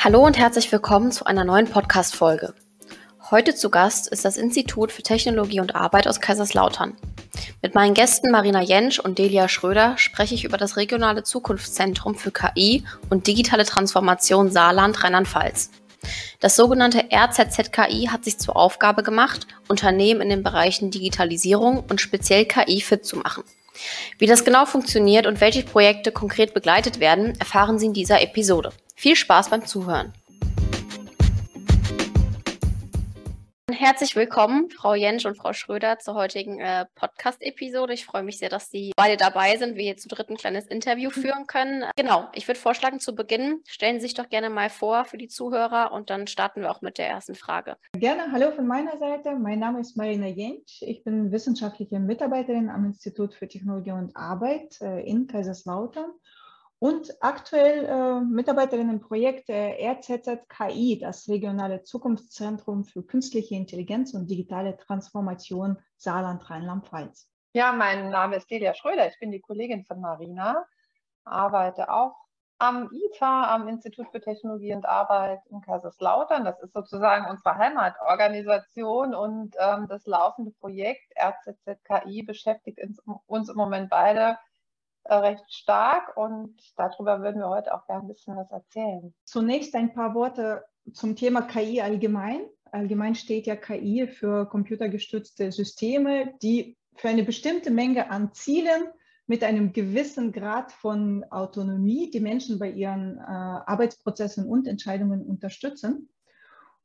Hallo und herzlich willkommen zu einer neuen Podcast-Folge. Heute zu Gast ist das Institut für Technologie und Arbeit aus Kaiserslautern. Mit meinen Gästen Marina Jentsch und Delia Schröder spreche ich über das regionale Zukunftszentrum für KI und digitale Transformation Saarland Rheinland-Pfalz. Das sogenannte RZZKI hat sich zur Aufgabe gemacht, Unternehmen in den Bereichen Digitalisierung und speziell KI fit zu machen. Wie das genau funktioniert und welche Projekte konkret begleitet werden, erfahren Sie in dieser Episode. Viel Spaß beim Zuhören. Herzlich willkommen, Frau Jentsch und Frau Schröder, zur heutigen äh, Podcast-Episode. Ich freue mich sehr, dass Sie beide dabei sind, wir hier zu dritt ein kleines Interview mhm. führen können. Genau, ich würde vorschlagen, zu Beginn stellen Sie sich doch gerne mal vor für die Zuhörer und dann starten wir auch mit der ersten Frage. Gerne, hallo von meiner Seite. Mein Name ist Marina Jentsch. Ich bin wissenschaftliche Mitarbeiterin am Institut für Technologie und Arbeit äh, in Kaiserslautern und aktuell äh, Mitarbeiterin im Projekt äh, RZZKI, das regionale Zukunftszentrum für künstliche Intelligenz und digitale Transformation Saarland Rheinland-Pfalz. Ja, mein Name ist Delia Schröder. Ich bin die Kollegin von Marina, arbeite auch am IFA, am Institut für Technologie und Arbeit in Kaiserslautern. Das ist sozusagen unsere Heimatorganisation und ähm, das laufende Projekt RZZKI beschäftigt uns, uns im Moment beide recht stark und darüber würden wir heute auch gerne ein bisschen was erzählen. Zunächst ein paar Worte zum Thema KI allgemein. Allgemein steht ja KI für computergestützte Systeme, die für eine bestimmte Menge an Zielen mit einem gewissen Grad von Autonomie die Menschen bei ihren äh, Arbeitsprozessen und Entscheidungen unterstützen.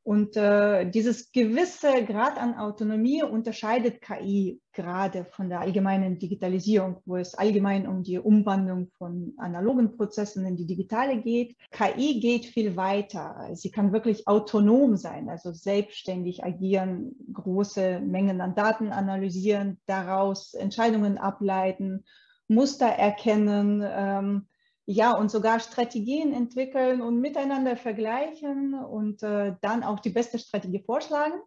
Und äh, dieses gewisse Grad an Autonomie unterscheidet KI gerade von der allgemeinen Digitalisierung, wo es allgemein um die Umwandlung von analogen Prozessen in die digitale geht. KI geht viel weiter. Sie kann wirklich autonom sein, also selbstständig agieren, große Mengen an Daten analysieren, daraus Entscheidungen ableiten, Muster erkennen. Ähm, ja, und sogar Strategien entwickeln und miteinander vergleichen und äh, dann auch die beste Strategie vorschlagen.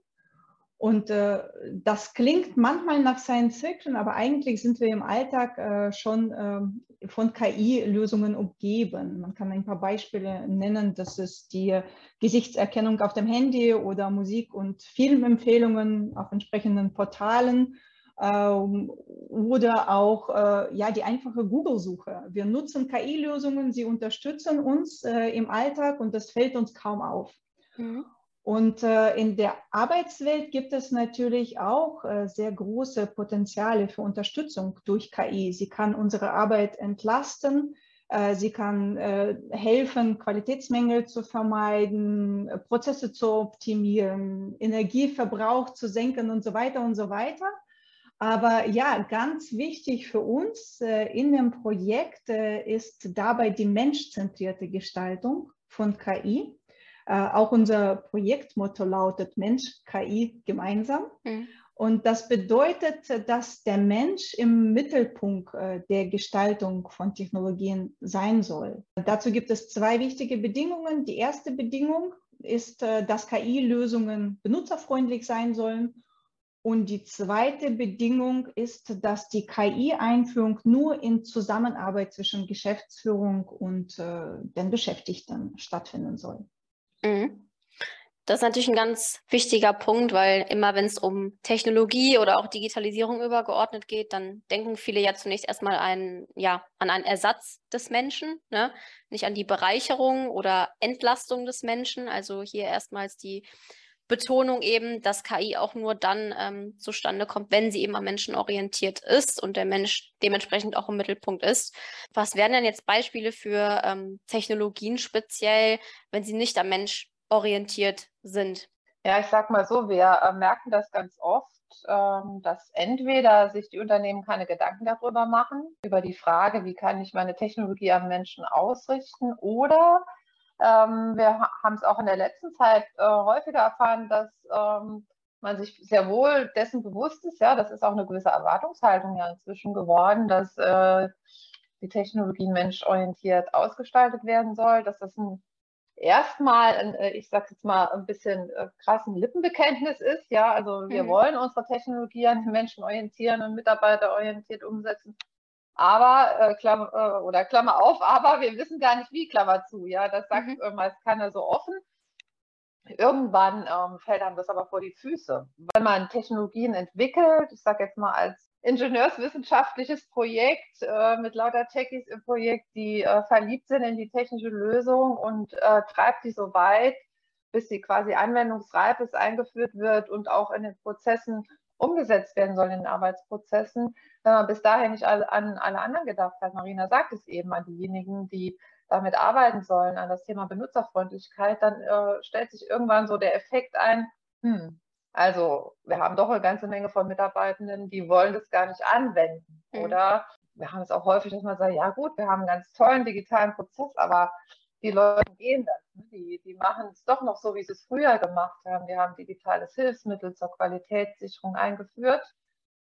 Und äh, das klingt manchmal nach Science Fiction, aber eigentlich sind wir im Alltag äh, schon äh, von KI-Lösungen umgeben. Man kann ein paar Beispiele nennen. Das ist die Gesichtserkennung auf dem Handy oder Musik- und Filmempfehlungen auf entsprechenden Portalen ähm, oder auch äh, ja, die einfache Google-Suche. Wir nutzen KI-Lösungen, sie unterstützen uns äh, im Alltag und das fällt uns kaum auf. Mhm. Und äh, in der Arbeitswelt gibt es natürlich auch äh, sehr große Potenziale für Unterstützung durch KI. Sie kann unsere Arbeit entlasten, äh, sie kann äh, helfen, Qualitätsmängel zu vermeiden, Prozesse zu optimieren, Energieverbrauch zu senken und so weiter und so weiter. Aber ja, ganz wichtig für uns äh, in dem Projekt äh, ist dabei die menschzentrierte Gestaltung von KI. Äh, auch unser Projektmotto lautet Mensch, KI gemeinsam. Mhm. Und das bedeutet, dass der Mensch im Mittelpunkt der Gestaltung von Technologien sein soll. Dazu gibt es zwei wichtige Bedingungen. Die erste Bedingung ist, dass KI-Lösungen benutzerfreundlich sein sollen und die zweite Bedingung ist, dass die KI-Einführung nur in Zusammenarbeit zwischen Geschäftsführung und äh, den Beschäftigten stattfinden soll. Mhm. Das ist natürlich ein ganz wichtiger Punkt, weil immer wenn es um Technologie oder auch Digitalisierung übergeordnet geht, dann denken viele ja zunächst erstmal ein, ja, an einen Ersatz des Menschen, ne? nicht an die Bereicherung oder Entlastung des Menschen. Also hier erstmals die Betonung eben, dass KI auch nur dann ähm, zustande kommt, wenn sie eben am Menschen orientiert ist und der Mensch dementsprechend auch im Mittelpunkt ist. Was wären denn jetzt Beispiele für ähm, Technologien speziell, wenn sie nicht am Mensch orientiert sind? Ja, ich sag mal so, wir äh, merken das ganz oft, ähm, dass entweder sich die Unternehmen keine Gedanken darüber machen, über die Frage, wie kann ich meine Technologie am Menschen ausrichten, oder ähm, wir haben es auch in der letzten Zeit äh, häufiger erfahren, dass ähm, man sich sehr wohl dessen bewusst ist, ja, das ist auch eine gewisse Erwartungshaltung ja inzwischen geworden, dass äh, die Technologie menschorientiert ausgestaltet werden soll, dass das ein erstmal, ein, äh, ich sage jetzt mal ein bisschen äh, krassen Lippenbekenntnis ist, ja, also wir mhm. wollen unsere Technologie an den Menschen orientieren und mitarbeiterorientiert umsetzen. Aber, äh, Klammer, äh, oder Klammer auf, aber wir wissen gar nicht wie, Klammer zu. Ja, das sagt mhm. meist keiner so offen. Irgendwann ähm, fällt einem das aber vor die Füße. Wenn man Technologien entwickelt, ich sage jetzt mal als ingenieurswissenschaftliches Projekt äh, mit lauter Techies im Projekt, die äh, verliebt sind in die technische Lösung und äh, treibt die so weit, bis sie quasi anwendungsreif ist, eingeführt wird und auch in den Prozessen umgesetzt werden soll, in den Arbeitsprozessen. Wenn man bis dahin nicht an alle anderen gedacht hat, Marina sagt es eben, an diejenigen, die damit arbeiten sollen, an das Thema Benutzerfreundlichkeit, dann äh, stellt sich irgendwann so der Effekt ein, hm, also wir haben doch eine ganze Menge von Mitarbeitenden, die wollen das gar nicht anwenden. Mhm. Oder wir haben es auch häufig, dass man sagt, ja gut, wir haben einen ganz tollen digitalen Prozess, aber die Leute gehen das. Ne? Die, die machen es doch noch so, wie sie es früher gemacht haben. Die haben digitales Hilfsmittel zur Qualitätssicherung eingeführt.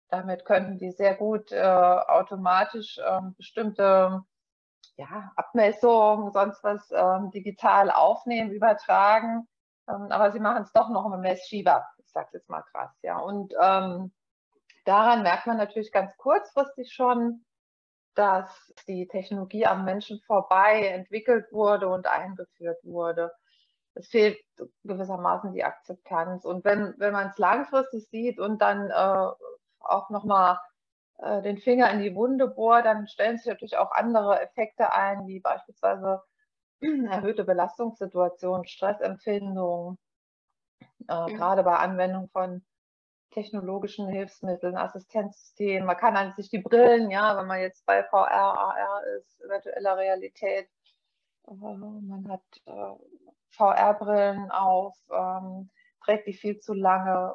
Damit könnten die sehr gut äh, automatisch äh, bestimmte ja, Abmessungen, sonst was äh, digital aufnehmen, übertragen. Ähm, aber sie machen es doch noch mit Messschieber. Ich sage jetzt mal krass. Ja. Und ähm, daran merkt man natürlich ganz kurzfristig schon, dass die Technologie am Menschen vorbei entwickelt wurde und eingeführt wurde. Es fehlt gewissermaßen die Akzeptanz. Und wenn, wenn man es langfristig sieht und dann äh, auch nochmal äh, den Finger in die Wunde bohrt, dann stellen sich natürlich auch andere Effekte ein, wie beispielsweise erhöhte Belastungssituationen, Stressempfindung, äh, mhm. gerade bei Anwendung von technologischen Hilfsmitteln, Assistenzsystemen. Man kann an sich die Brillen, ja, wenn man jetzt bei VR, AR ist, virtueller Realität, äh, man hat äh, VR-Brillen auf, ähm, trägt die viel zu lange.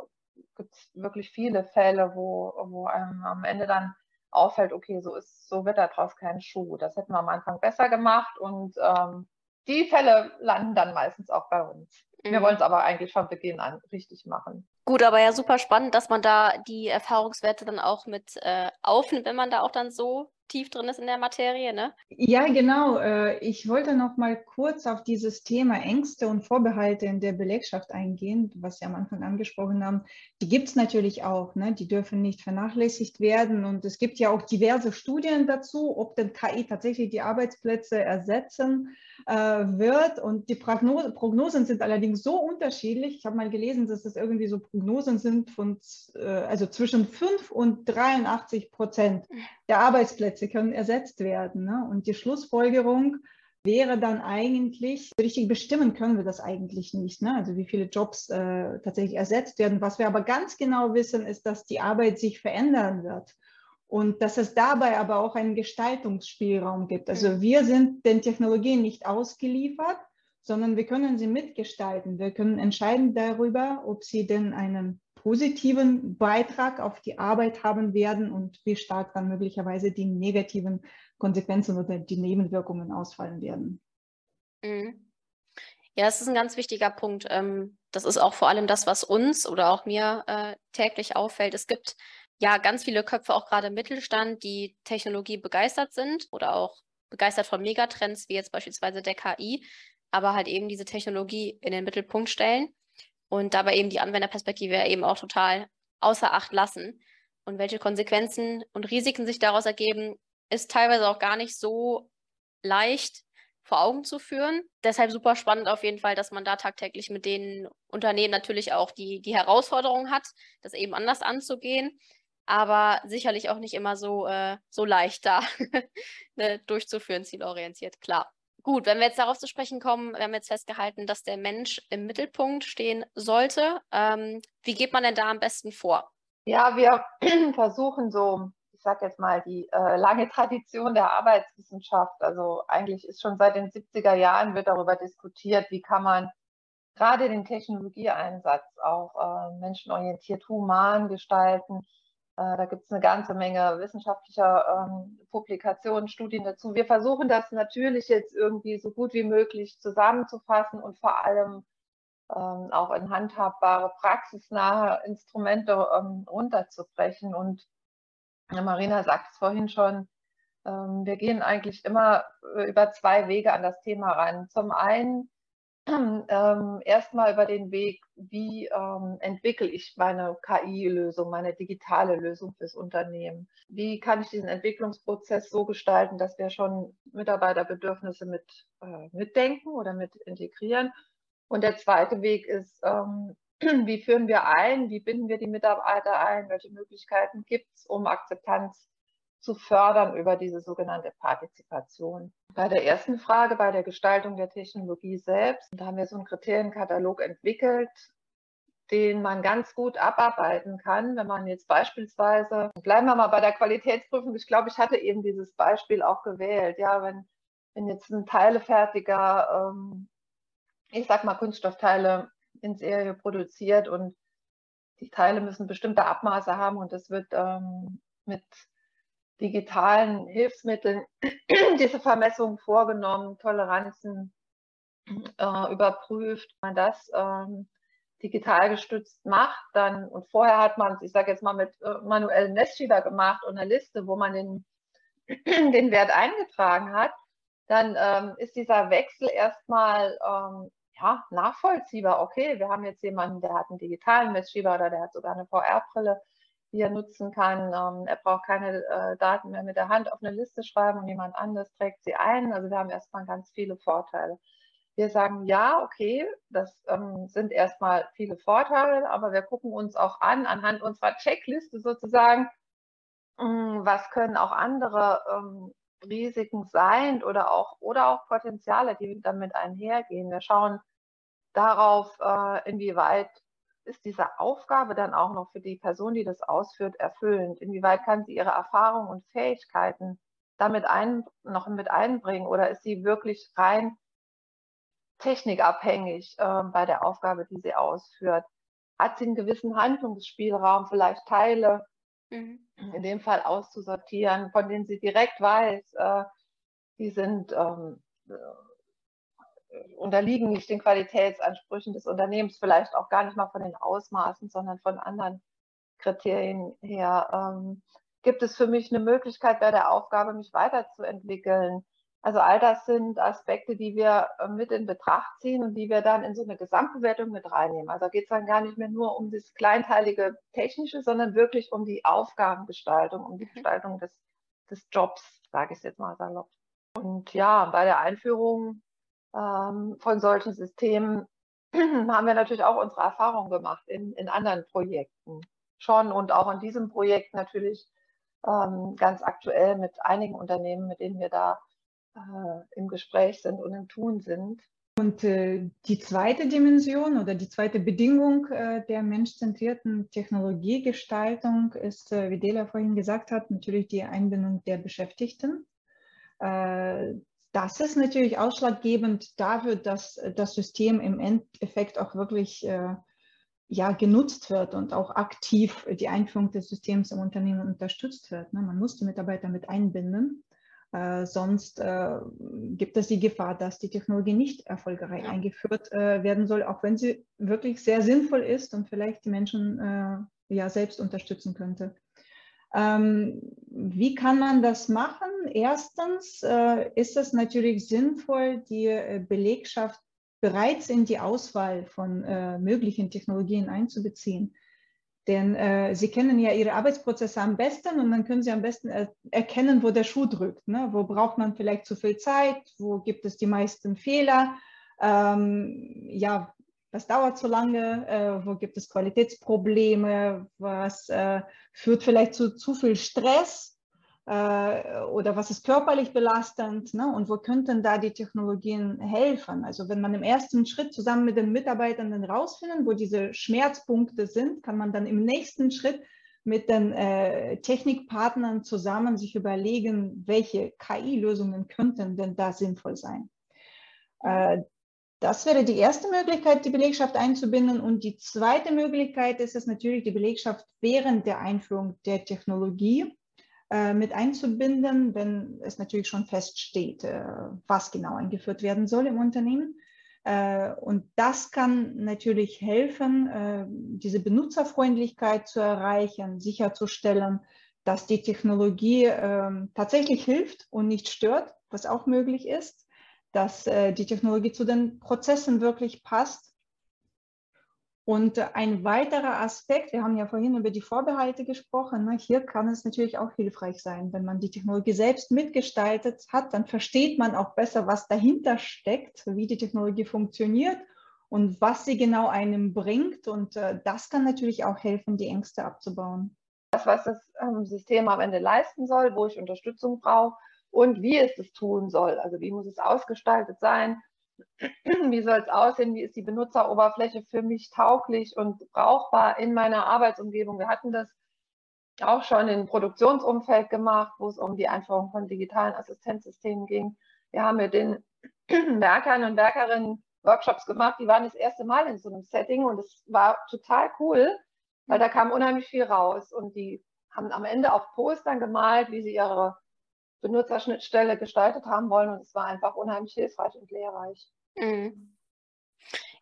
Gibt es wirklich viele Fälle, wo, wo einem am Ende dann auffällt, okay, so ist, so wird daraus kein Schuh. Das hätten wir am Anfang besser gemacht und ähm, die Fälle landen dann meistens auch bei uns. Wir mhm. wollen es aber eigentlich von Beginn an richtig machen. Gut, aber ja super spannend, dass man da die Erfahrungswerte dann auch mit äh, aufnimmt, wenn man da auch dann so tief drin ist in der Materie, ne? Ja, genau. Äh, ich wollte noch mal kurz auf dieses Thema Ängste und Vorbehalte in der Belegschaft eingehen, was Sie am Anfang angesprochen haben. Die gibt es natürlich auch, ne? die dürfen nicht vernachlässigt werden. Und es gibt ja auch diverse Studien dazu, ob denn KI tatsächlich die Arbeitsplätze ersetzen äh, wird. Und die Prognose, Prognosen sind allerdings so unterschiedlich. Ich habe mal gelesen, dass das irgendwie so Prognosen sind von äh, also zwischen 5 und 83 Prozent der Arbeitsplätze können ersetzt werden. Ne? Und die Schlussfolgerung wäre dann eigentlich, richtig bestimmen können wir das eigentlich nicht. Ne? Also wie viele Jobs äh, tatsächlich ersetzt werden. Was wir aber ganz genau wissen, ist, dass die Arbeit sich verändern wird und dass es dabei aber auch einen Gestaltungsspielraum gibt. Also mhm. wir sind den Technologien nicht ausgeliefert, sondern wir können sie mitgestalten. Wir können entscheiden darüber, ob sie denn einen positiven Beitrag auf die Arbeit haben werden und wie stark dann möglicherweise die negativen Konsequenzen oder die Nebenwirkungen ausfallen werden. Mhm. Ja, das ist ein ganz wichtiger Punkt. Ähm, das ist auch vor allem das, was uns oder auch mir äh, täglich auffällt. Es gibt ja ganz viele Köpfe, auch gerade im Mittelstand, die Technologie begeistert sind oder auch begeistert von Megatrends, wie jetzt beispielsweise der KI, aber halt eben diese Technologie in den Mittelpunkt stellen und dabei eben die Anwenderperspektive eben auch total außer Acht lassen. Und welche Konsequenzen und Risiken sich daraus ergeben, ist teilweise auch gar nicht so leicht vor Augen zu führen. Deshalb super spannend auf jeden Fall, dass man da tagtäglich mit den Unternehmen natürlich auch die, die Herausforderung hat, das eben anders anzugehen, aber sicherlich auch nicht immer so, äh, so leicht da ne, durchzuführen, zielorientiert, klar. Gut, wenn wir jetzt darauf zu sprechen kommen, wir haben jetzt festgehalten, dass der Mensch im Mittelpunkt stehen sollte. Ähm, wie geht man denn da am besten vor? Ja, wir versuchen so, ich sage jetzt mal, die äh, lange Tradition der Arbeitswissenschaft. Also eigentlich ist schon seit den 70er Jahren wird darüber diskutiert, wie kann man gerade den Technologieeinsatz auch äh, menschenorientiert human gestalten da gibt es eine ganze Menge wissenschaftlicher ähm, Publikationen, Studien dazu. Wir versuchen das natürlich jetzt irgendwie so gut wie möglich zusammenzufassen und vor allem ähm, auch in handhabbare, praxisnahe Instrumente ähm, runterzubrechen. Und Marina sagt es vorhin schon, ähm, wir gehen eigentlich immer äh, über zwei Wege an das Thema ran. Zum einen ähm, erstmal über den Weg, wie ähm, entwickle ich meine KI-Lösung, meine digitale Lösung fürs Unternehmen? Wie kann ich diesen Entwicklungsprozess so gestalten, dass wir schon Mitarbeiterbedürfnisse mit äh, mitdenken oder mit integrieren? Und der zweite Weg ist, ähm, wie führen wir ein, wie binden wir die Mitarbeiter ein, welche Möglichkeiten gibt es, um Akzeptanz zu fördern über diese sogenannte Partizipation. Bei der ersten Frage, bei der Gestaltung der Technologie selbst, da haben wir so einen Kriterienkatalog entwickelt, den man ganz gut abarbeiten kann, wenn man jetzt beispielsweise, bleiben wir mal bei der Qualitätsprüfung, ich glaube, ich hatte eben dieses Beispiel auch gewählt, ja, wenn, wenn jetzt ein Teilefertiger, ähm, ich sag mal, Kunststoffteile in Serie produziert und die Teile müssen bestimmte Abmaße haben und das wird ähm, mit digitalen Hilfsmitteln diese Vermessungen vorgenommen, Toleranzen äh, überprüft. Wenn man das ähm, digital gestützt macht, dann und vorher hat man es, ich sage jetzt mal mit äh, manuellen Messschieber gemacht und einer Liste, wo man den, den Wert eingetragen hat, dann ähm, ist dieser Wechsel erstmal ähm, ja, nachvollziehbar. Okay, wir haben jetzt jemanden, der hat einen digitalen Messschieber oder der hat sogar eine VR-Brille die er nutzen kann. Ähm, er braucht keine äh, Daten mehr mit der Hand auf eine Liste schreiben und jemand anderes trägt sie ein. Also wir haben erstmal ganz viele Vorteile. Wir sagen, ja, okay, das ähm, sind erstmal viele Vorteile, aber wir gucken uns auch an, anhand unserer Checkliste sozusagen, mh, hm, was können auch andere ähm, Risiken sein oder auch, oder auch Potenziale, die damit einhergehen. Wir schauen darauf, äh, inwieweit ist diese Aufgabe dann auch noch für die Person, die das ausführt, erfüllend? Inwieweit kann sie ihre Erfahrungen und Fähigkeiten damit ein, noch mit einbringen oder ist sie wirklich rein technikabhängig äh, bei der Aufgabe, die sie ausführt? Hat sie einen gewissen Handlungsspielraum, vielleicht Teile mhm. in dem Fall auszusortieren, von denen sie direkt weiß, äh, die sind ähm, unterliegen nicht den Qualitätsansprüchen des Unternehmens, vielleicht auch gar nicht mal von den Ausmaßen, sondern von anderen Kriterien her. Ähm, gibt es für mich eine Möglichkeit bei der Aufgabe, mich weiterzuentwickeln? Also all das sind Aspekte, die wir äh, mit in Betracht ziehen und die wir dann in so eine Gesamtbewertung mit reinnehmen. Also geht es dann gar nicht mehr nur um das kleinteilige Technische, sondern wirklich um die Aufgabengestaltung, um die mhm. Gestaltung des, des Jobs, sage ich jetzt mal salopp. Und ja, bei der Einführung ähm, von solchen Systemen haben wir natürlich auch unsere Erfahrungen gemacht in, in anderen Projekten schon und auch in diesem Projekt natürlich ähm, ganz aktuell mit einigen Unternehmen, mit denen wir da äh, im Gespräch sind und im Tun sind. Und äh, die zweite Dimension oder die zweite Bedingung äh, der menschzentrierten Technologiegestaltung ist, äh, wie Dela vorhin gesagt hat, natürlich die Einbindung der Beschäftigten. Äh, das ist natürlich ausschlaggebend dafür, dass das System im Endeffekt auch wirklich äh, ja, genutzt wird und auch aktiv die Einführung des Systems im Unternehmen unterstützt wird. Ne? Man muss die Mitarbeiter mit einbinden. Äh, sonst äh, gibt es die Gefahr, dass die Technologie nicht erfolgreich ja. eingeführt äh, werden soll, auch wenn sie wirklich sehr sinnvoll ist und vielleicht die Menschen äh, ja selbst unterstützen könnte. Ähm, wie kann man das machen? Erstens äh, ist es natürlich sinnvoll, die äh, Belegschaft bereits in die Auswahl von äh, möglichen Technologien einzubeziehen. Denn äh, Sie kennen ja Ihre Arbeitsprozesse am besten und dann können Sie am besten er erkennen, wo der Schuh drückt. Ne? Wo braucht man vielleicht zu viel Zeit? Wo gibt es die meisten Fehler? Ähm, ja, was dauert zu lange, äh, wo gibt es Qualitätsprobleme, was äh, führt vielleicht zu zu viel Stress äh, oder was ist körperlich belastend ne? und wo könnten da die Technologien helfen. Also wenn man im ersten Schritt zusammen mit den Mitarbeitern dann rausfinden, wo diese Schmerzpunkte sind, kann man dann im nächsten Schritt mit den äh, Technikpartnern zusammen sich überlegen, welche KI-Lösungen könnten denn da sinnvoll sein. Das wäre die erste Möglichkeit, die Belegschaft einzubinden. Und die zweite Möglichkeit ist es natürlich, die Belegschaft während der Einführung der Technologie äh, mit einzubinden, wenn es natürlich schon feststeht, äh, was genau eingeführt werden soll im Unternehmen. Äh, und das kann natürlich helfen, äh, diese Benutzerfreundlichkeit zu erreichen, sicherzustellen, dass die Technologie ähm, tatsächlich hilft und nicht stört, was auch möglich ist dass äh, die Technologie zu den Prozessen wirklich passt. Und ein weiterer Aspekt, wir haben ja vorhin über die Vorbehalte gesprochen, ne, hier kann es natürlich auch hilfreich sein, wenn man die Technologie selbst mitgestaltet hat, dann versteht man auch besser, was dahinter steckt, wie die Technologie funktioniert und was sie genau einem bringt. Und äh, das kann natürlich auch helfen, die Ängste abzubauen. Das, was das ähm, System am Ende leisten soll, wo ich Unterstützung brauche und wie es es tun soll. Also wie muss es ausgestaltet sein? Wie soll es aussehen? Wie ist die Benutzeroberfläche für mich tauglich und brauchbar in meiner Arbeitsumgebung? Wir hatten das auch schon im Produktionsumfeld gemacht, wo es um die Einführung von digitalen Assistenzsystemen ging. Wir haben mit den Werkern und Werkerinnen Workshops gemacht, die waren das erste Mal in so einem Setting und es war total cool, weil da kam unheimlich viel raus und die haben am Ende auf Postern gemalt, wie sie ihre Benutzerschnittstelle gestaltet haben wollen und es war einfach unheimlich hilfreich und lehrreich. Mhm.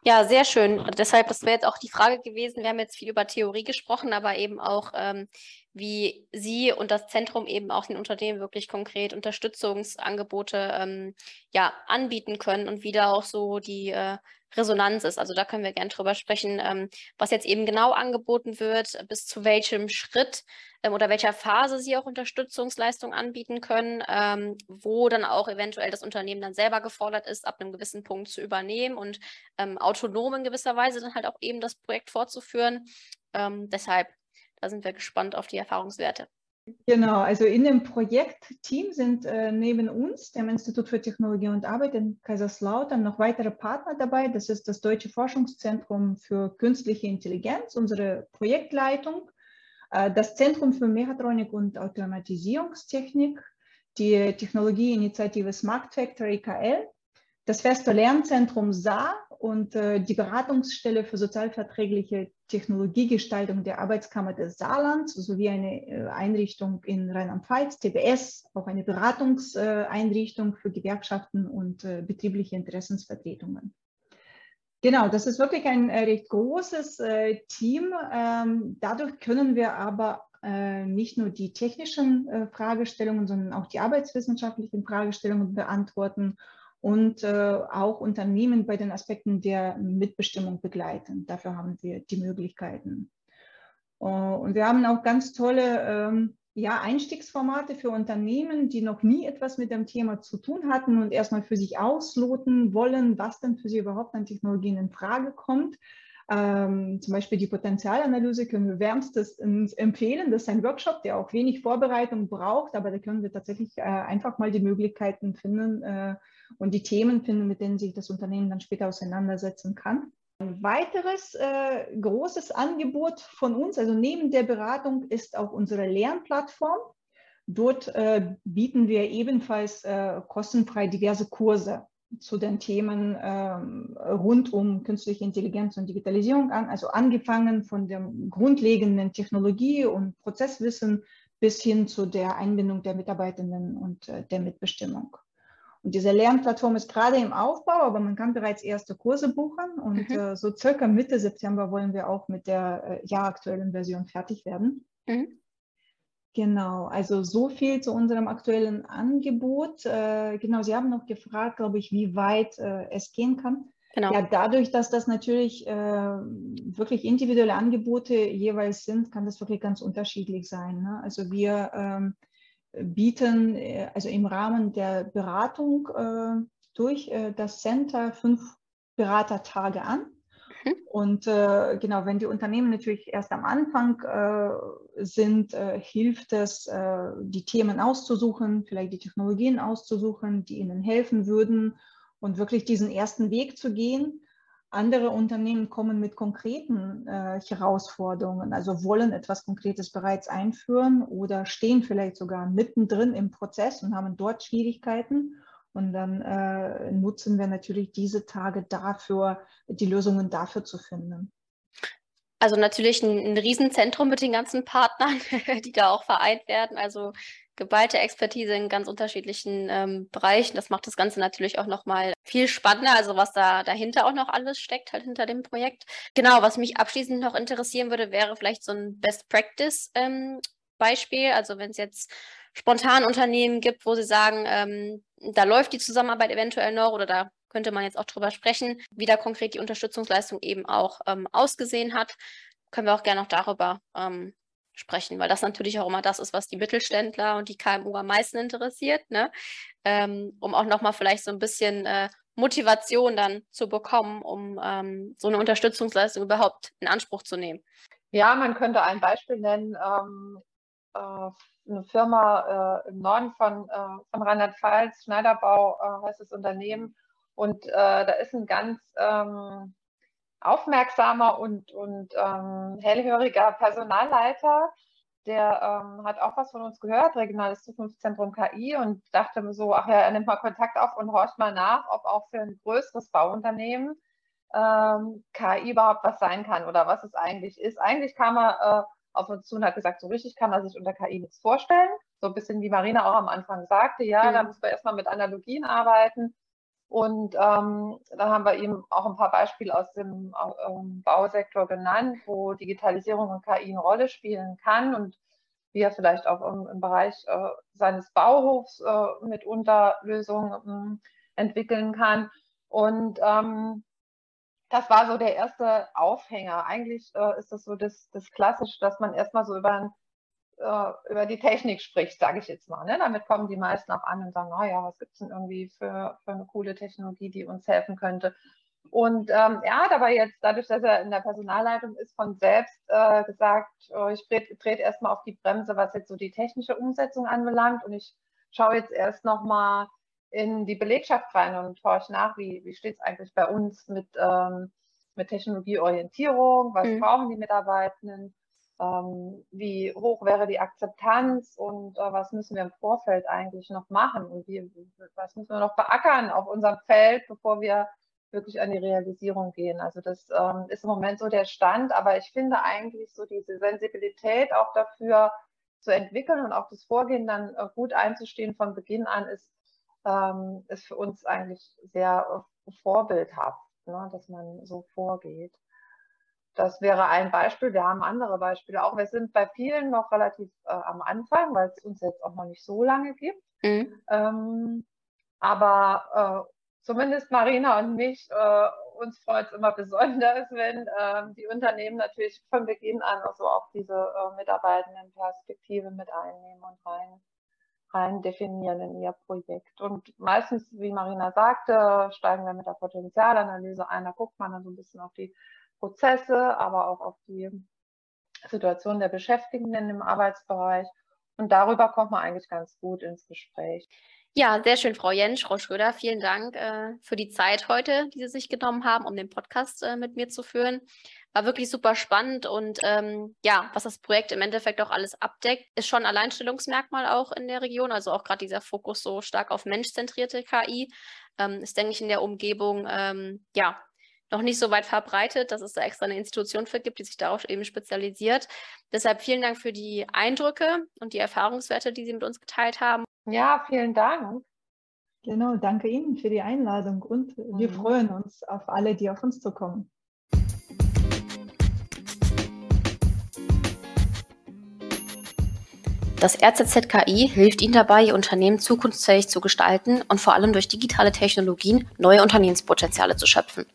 Ja, sehr schön. Deshalb, das wäre jetzt auch die Frage gewesen. Wir haben jetzt viel über Theorie gesprochen, aber eben auch, ähm, wie Sie und das Zentrum eben auch den Unternehmen wirklich konkret Unterstützungsangebote ähm, ja, anbieten können und wie da auch so die äh, Resonanz ist. Also da können wir gerne drüber sprechen, ähm, was jetzt eben genau angeboten wird, bis zu welchem Schritt ähm, oder welcher Phase Sie auch Unterstützungsleistungen anbieten können, ähm, wo dann auch eventuell das Unternehmen dann selber gefordert ist, ab einem gewissen Punkt zu übernehmen und ähm, autonom in gewisser Weise dann halt auch eben das Projekt fortzuführen. Ähm, deshalb, da sind wir gespannt auf die Erfahrungswerte. Genau, also in dem Projektteam sind äh, neben uns, dem Institut für Technologie und Arbeit in Kaiserslautern, noch weitere Partner dabei. Das ist das Deutsche Forschungszentrum für künstliche Intelligenz, unsere Projektleitung, äh, das Zentrum für Mechatronik und Automatisierungstechnik, die Technologieinitiative Smart Factory KL, das Feste Lernzentrum Saar und äh, die Beratungsstelle für sozialverträgliche Technologiegestaltung der Arbeitskammer des Saarlands sowie eine äh, Einrichtung in Rheinland-Pfalz, TBS, auch eine Beratungseinrichtung für Gewerkschaften und äh, betriebliche Interessensvertretungen. Genau, das ist wirklich ein äh, recht großes äh, Team. Ähm, dadurch können wir aber äh, nicht nur die technischen Fragestellungen, sondern auch die arbeitswissenschaftlichen Fragestellungen beantworten und äh, auch Unternehmen bei den Aspekten der Mitbestimmung begleiten. Dafür haben wir die Möglichkeiten. Uh, und wir haben auch ganz tolle ähm, ja, Einstiegsformate für Unternehmen, die noch nie etwas mit dem Thema zu tun hatten und erstmal für sich ausloten wollen, was denn für sie überhaupt an Technologien in Frage kommt. Ähm, zum Beispiel die Potenzialanalyse können wir wärmstens empfehlen. Das ist ein Workshop, der auch wenig Vorbereitung braucht, aber da können wir tatsächlich äh, einfach mal die Möglichkeiten finden, äh, und die Themen finden, mit denen sich das Unternehmen dann später auseinandersetzen kann. Ein weiteres äh, großes Angebot von uns, also neben der Beratung, ist auch unsere Lernplattform. Dort äh, bieten wir ebenfalls äh, kostenfrei diverse Kurse zu den Themen ähm, rund um künstliche Intelligenz und Digitalisierung an, also angefangen von der grundlegenden Technologie und Prozesswissen bis hin zu der Einbindung der Mitarbeitenden und äh, der Mitbestimmung. Und diese Lernplattform ist gerade im Aufbau, aber man kann bereits erste Kurse buchen. Und mhm. äh, so circa Mitte September wollen wir auch mit der äh, ja, aktuellen Version fertig werden. Mhm. Genau, also so viel zu unserem aktuellen Angebot. Äh, genau, Sie haben noch gefragt, glaube ich, wie weit äh, es gehen kann. Genau. Ja, dadurch, dass das natürlich äh, wirklich individuelle Angebote jeweils sind, kann das wirklich ganz unterschiedlich sein. Ne? Also wir ähm, bieten äh, also im Rahmen der Beratung äh, durch äh, das Center fünf Beratertage an. Mhm. Und genau, wenn die Unternehmen natürlich erst am Anfang sind, hilft es, die Themen auszusuchen, vielleicht die Technologien auszusuchen, die ihnen helfen würden und wirklich diesen ersten Weg zu gehen. Andere Unternehmen kommen mit konkreten äh, Herausforderungen, also wollen etwas Konkretes bereits einführen oder stehen vielleicht sogar mittendrin im Prozess und haben dort Schwierigkeiten. Und dann äh, nutzen wir natürlich diese Tage dafür, die Lösungen dafür zu finden. Also natürlich ein, ein Riesenzentrum mit den ganzen Partnern, die da auch vereint werden. Also geballte Expertise in ganz unterschiedlichen ähm, Bereichen. Das macht das Ganze natürlich auch nochmal viel spannender, also was da dahinter auch noch alles steckt, halt hinter dem Projekt. Genau, was mich abschließend noch interessieren würde, wäre vielleicht so ein Best Practice ähm, Beispiel. Also wenn es jetzt spontan Unternehmen gibt, wo sie sagen, ähm, da läuft die Zusammenarbeit eventuell noch oder da könnte man jetzt auch drüber sprechen, wie da konkret die Unterstützungsleistung eben auch ähm, ausgesehen hat. Können wir auch gerne noch darüber ähm, sprechen, weil das natürlich auch immer das ist, was die Mittelständler und die KMU am meisten interessiert, ne? Ähm, um auch nochmal vielleicht so ein bisschen äh, Motivation dann zu bekommen, um ähm, so eine Unterstützungsleistung überhaupt in Anspruch zu nehmen. Ja, man könnte ein Beispiel nennen. Ähm, äh, eine Firma äh, im Norden von, äh, von Rheinland-Pfalz, Schneiderbau äh, heißt das Unternehmen. Und äh, da ist ein ganz ähm, aufmerksamer und, und ähm, hellhöriger Personalleiter, der ähm, hat auch was von uns gehört, Regionales Zukunftszentrum KI, und dachte mir so, ach ja, er nimmt mal Kontakt auf und horcht mal nach, ob auch für ein größeres Bauunternehmen ähm, KI überhaupt was sein kann oder was es eigentlich ist. Eigentlich kam er äh, auf uns zu und hat gesagt, so richtig kann er sich unter KI nichts vorstellen. So ein bisschen wie Marina auch am Anfang sagte, ja, mhm. da müssen wir erstmal mit Analogien arbeiten. Und ähm, da haben wir ihm auch ein paar Beispiele aus dem ähm, Bausektor genannt, wo Digitalisierung und KI eine Rolle spielen kann und wie er vielleicht auch im, im Bereich äh, seines Bauhofs äh, mitunter Lösungen äh, entwickeln kann. Und ähm, das war so der erste Aufhänger. Eigentlich äh, ist das so das, das Klassische, dass man erstmal so über ein äh, über die Technik spricht, sage ich jetzt mal. Ne? Damit kommen die meisten auch an und sagen, oh ja, was gibt es denn irgendwie für, für eine coole Technologie, die uns helfen könnte. Und ähm, er hat aber jetzt, dadurch, dass er in der Personalleitung ist, von selbst äh, gesagt, oh, ich trete tret erstmal auf die Bremse, was jetzt so die technische Umsetzung anbelangt. Und ich schaue jetzt erst nochmal in die Belegschaft rein und horche nach, wie, wie steht es eigentlich bei uns mit, ähm, mit Technologieorientierung, was mhm. brauchen die Mitarbeitenden ähm, wie hoch wäre die Akzeptanz und äh, was müssen wir im Vorfeld eigentlich noch machen und wie, was müssen wir noch beackern auf unserem Feld, bevor wir wirklich an die Realisierung gehen. Also das ähm, ist im Moment so der Stand, aber ich finde eigentlich so diese Sensibilität auch dafür zu entwickeln und auch das Vorgehen dann äh, gut einzustehen von Beginn an ist, ähm, ist für uns eigentlich sehr äh, vorbildhaft, ne, dass man so vorgeht. Das wäre ein Beispiel. Wir haben andere Beispiele auch. Wir sind bei vielen noch relativ äh, am Anfang, weil es uns jetzt auch noch nicht so lange gibt. Mhm. Ähm, aber äh, zumindest Marina und mich, äh, uns freut es immer besonders, wenn ähm, die Unternehmen natürlich von Beginn an also auch diese äh, mitarbeitenden Perspektive mit einnehmen und rein, rein definieren in ihr Projekt. Und meistens, wie Marina sagte, steigen wir mit der Potenzialanalyse ein. Da guckt man dann so ein bisschen auf die Prozesse, aber auch auf die Situation der Beschäftigten im Arbeitsbereich. Und darüber kommt man eigentlich ganz gut ins Gespräch. Ja, sehr schön, Frau Jentsch, Frau Schröder. Vielen Dank äh, für die Zeit heute, die Sie sich genommen haben, um den Podcast äh, mit mir zu führen. War wirklich super spannend und ähm, ja, was das Projekt im Endeffekt auch alles abdeckt, ist schon ein Alleinstellungsmerkmal auch in der Region. Also auch gerade dieser Fokus so stark auf menschzentrierte KI ähm, ist, denke ich, in der Umgebung ähm, ja noch nicht so weit verbreitet, dass es da extra eine Institution für gibt, die sich darauf eben spezialisiert. Deshalb vielen Dank für die Eindrücke und die Erfahrungswerte, die Sie mit uns geteilt haben. Ja, vielen Dank. Genau, danke Ihnen für die Einladung und wir mhm. freuen uns auf alle, die auf uns zukommen. Das RZZKI hilft Ihnen dabei, Ihr Unternehmen zukunftsfähig zu gestalten und vor allem durch digitale Technologien neue Unternehmenspotenziale zu schöpfen.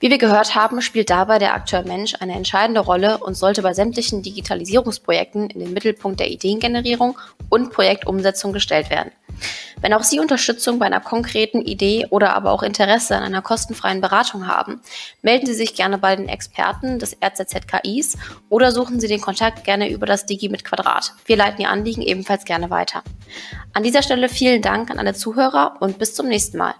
Wie wir gehört haben, spielt dabei der Akteur Mensch eine entscheidende Rolle und sollte bei sämtlichen Digitalisierungsprojekten in den Mittelpunkt der Ideengenerierung und Projektumsetzung gestellt werden. Wenn auch Sie Unterstützung bei einer konkreten Idee oder aber auch Interesse an einer kostenfreien Beratung haben, melden Sie sich gerne bei den Experten des RZZKIs oder suchen Sie den Kontakt gerne über das Digi mit Quadrat. Wir leiten Ihr Anliegen ebenfalls gerne weiter. An dieser Stelle vielen Dank an alle Zuhörer und bis zum nächsten Mal.